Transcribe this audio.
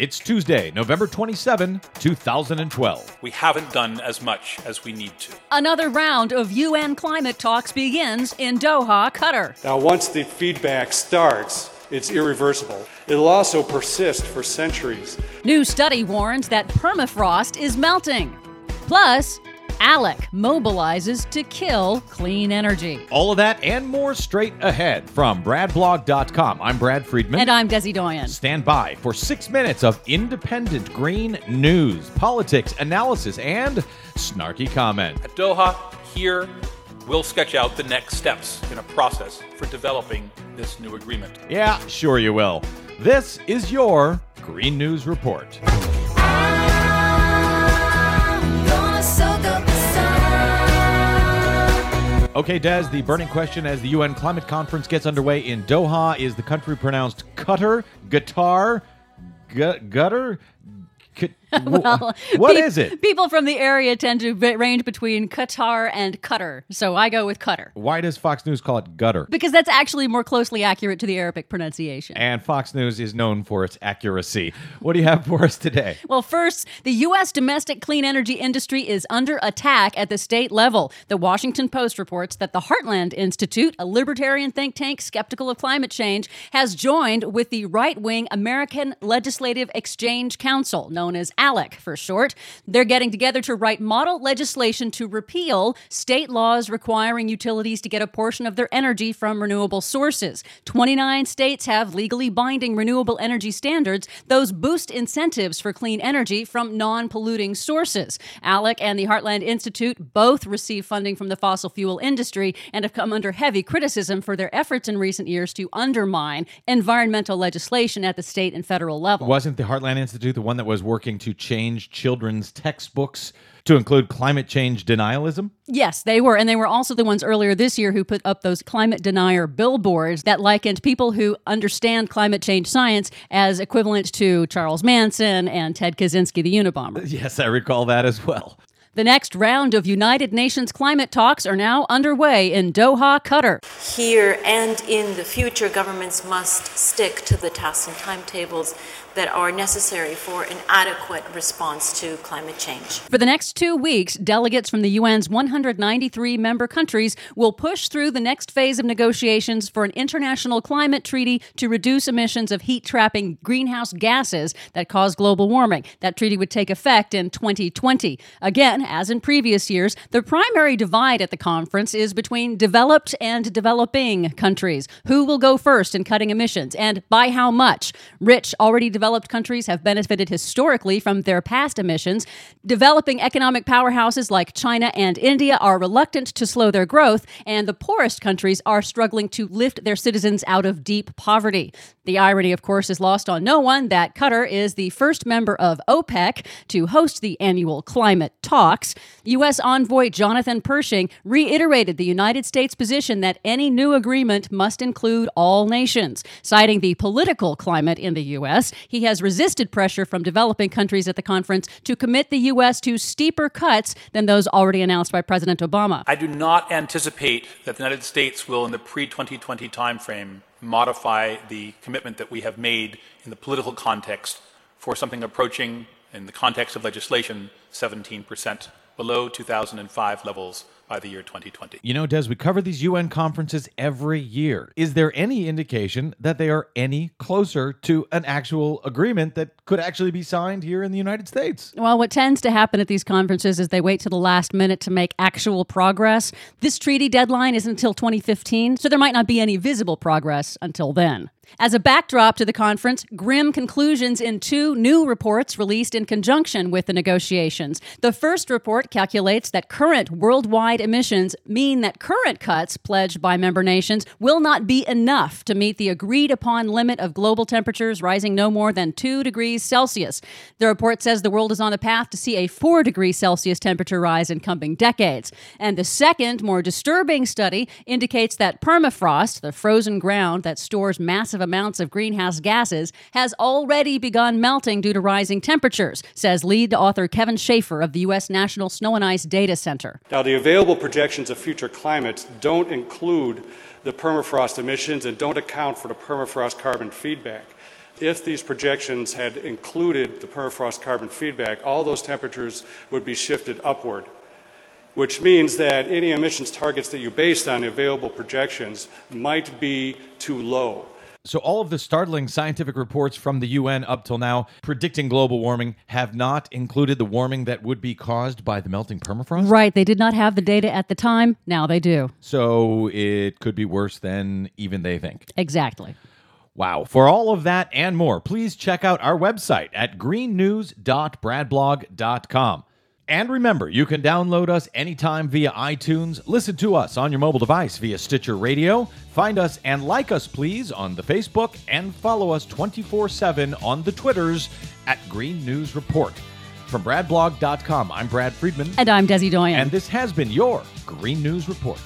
It's Tuesday, November 27, 2012. We haven't done as much as we need to. Another round of UN climate talks begins in Doha, Qatar. Now, once the feedback starts, it's irreversible. It'll also persist for centuries. New study warns that permafrost is melting. Plus, ALEC mobilizes to kill clean energy. All of that and more straight ahead from BradBlog.com. I'm Brad Friedman. And I'm Desi Doyen. Stand by for six minutes of independent green news, politics, analysis, and snarky comment. At Doha, here, we'll sketch out the next steps in a process for developing this new agreement. Yeah, sure you will. This is your Green News Report. Okay, Des, the burning question as the UN climate conference gets underway in Doha is the country pronounced Qatar, guitar, gu- gutter? Q- Well, what pe- is it? People from the area tend to be- range between Qatar and Qatar, so I go with Qatar. Why does Fox News call it gutter? Because that's actually more closely accurate to the Arabic pronunciation. And Fox News is known for its accuracy. What do you have for us today? Well, first, the U.S. domestic clean energy industry is under attack at the state level. The Washington Post reports that the Heartland Institute, a libertarian think tank skeptical of climate change, has joined with the right wing American Legislative Exchange Council, known as ALEC for short. They're getting together to write model legislation to repeal state laws requiring utilities to get a portion of their energy from renewable sources. 29 states have legally binding renewable energy standards. Those boost incentives for clean energy from non polluting sources. ALEC and the Heartland Institute both receive funding from the fossil fuel industry and have come under heavy criticism for their efforts in recent years to undermine environmental legislation at the state and federal level. Wasn't the Heartland Institute the one that was working to change children's textbooks to include climate change denialism? Yes, they were. And they were also the ones earlier this year who put up those climate denier billboards that likened people who understand climate change science as equivalent to Charles Manson and Ted Kaczynski, the Unabomber. Yes, I recall that as well. The next round of United Nations climate talks are now underway in Doha, Qatar. Here and in the future, governments must stick to the tasks and timetables that are necessary for an adequate response to climate change. For the next two weeks, delegates from the UN's 193 member countries will push through the next phase of negotiations for an international climate treaty to reduce emissions of heat trapping greenhouse gases that cause global warming. That treaty would take effect in 2020. Again, as in previous years, the primary divide at the conference is between developed and developing countries. Who will go first in cutting emissions and by how much? Rich, already developed countries have benefited historically from their past emissions. Developing economic powerhouses like China and India are reluctant to slow their growth, and the poorest countries are struggling to lift their citizens out of deep poverty. The irony, of course, is lost on no one that Qatar is the first member of OPEC to host the annual climate talks. U.S. envoy Jonathan Pershing reiterated the United States position that any new agreement must include all nations. Citing the political climate in the U.S., he has resisted pressure from developing countries at the conference to commit the U.S. to steeper cuts than those already announced by President Obama. I do not anticipate that the United States will, in the pre 2020 timeframe, modify the commitment that we have made in the political context for something approaching, in the context of legislation, 17% below 2005 levels by the year 2020. You know, Des, we cover these UN conferences every year. Is there any indication that they are any closer to an actual agreement that could actually be signed here in the United States? Well, what tends to happen at these conferences is they wait to the last minute to make actual progress. This treaty deadline is until 2015, so there might not be any visible progress until then. As a backdrop to the conference, grim conclusions in two new reports released in conjunction with the negotiations. The first report calculates that current worldwide emissions mean that current cuts pledged by member nations will not be enough to meet the agreed upon limit of global temperatures rising no more than 2 degrees Celsius. The report says the world is on a path to see a 4 degree Celsius temperature rise in coming decades. And the second, more disturbing study indicates that permafrost, the frozen ground that stores massive amounts of greenhouse gases, has already begun melting due to rising temperatures, says lead author Kevin Schaefer of the U.S. National Snow and Ice Data Center. Now, the available projections of future climates don't include the permafrost emissions and don't account for the permafrost carbon feedback. If these projections had included the permafrost carbon feedback, all those temperatures would be shifted upward, which means that any emissions targets that you based on available projections might be too low. So, all of the startling scientific reports from the UN up till now predicting global warming have not included the warming that would be caused by the melting permafrost? Right. They did not have the data at the time. Now they do. So, it could be worse than even they think. Exactly. Wow. For all of that and more, please check out our website at greennews.bradblog.com. And remember, you can download us anytime via iTunes, listen to us on your mobile device via Stitcher Radio, find us and like us, please, on the Facebook, and follow us 24 7 on the Twitters at Green News Report. From bradblog.com, I'm Brad Friedman. And I'm Desi Doyen. And this has been your Green News Report.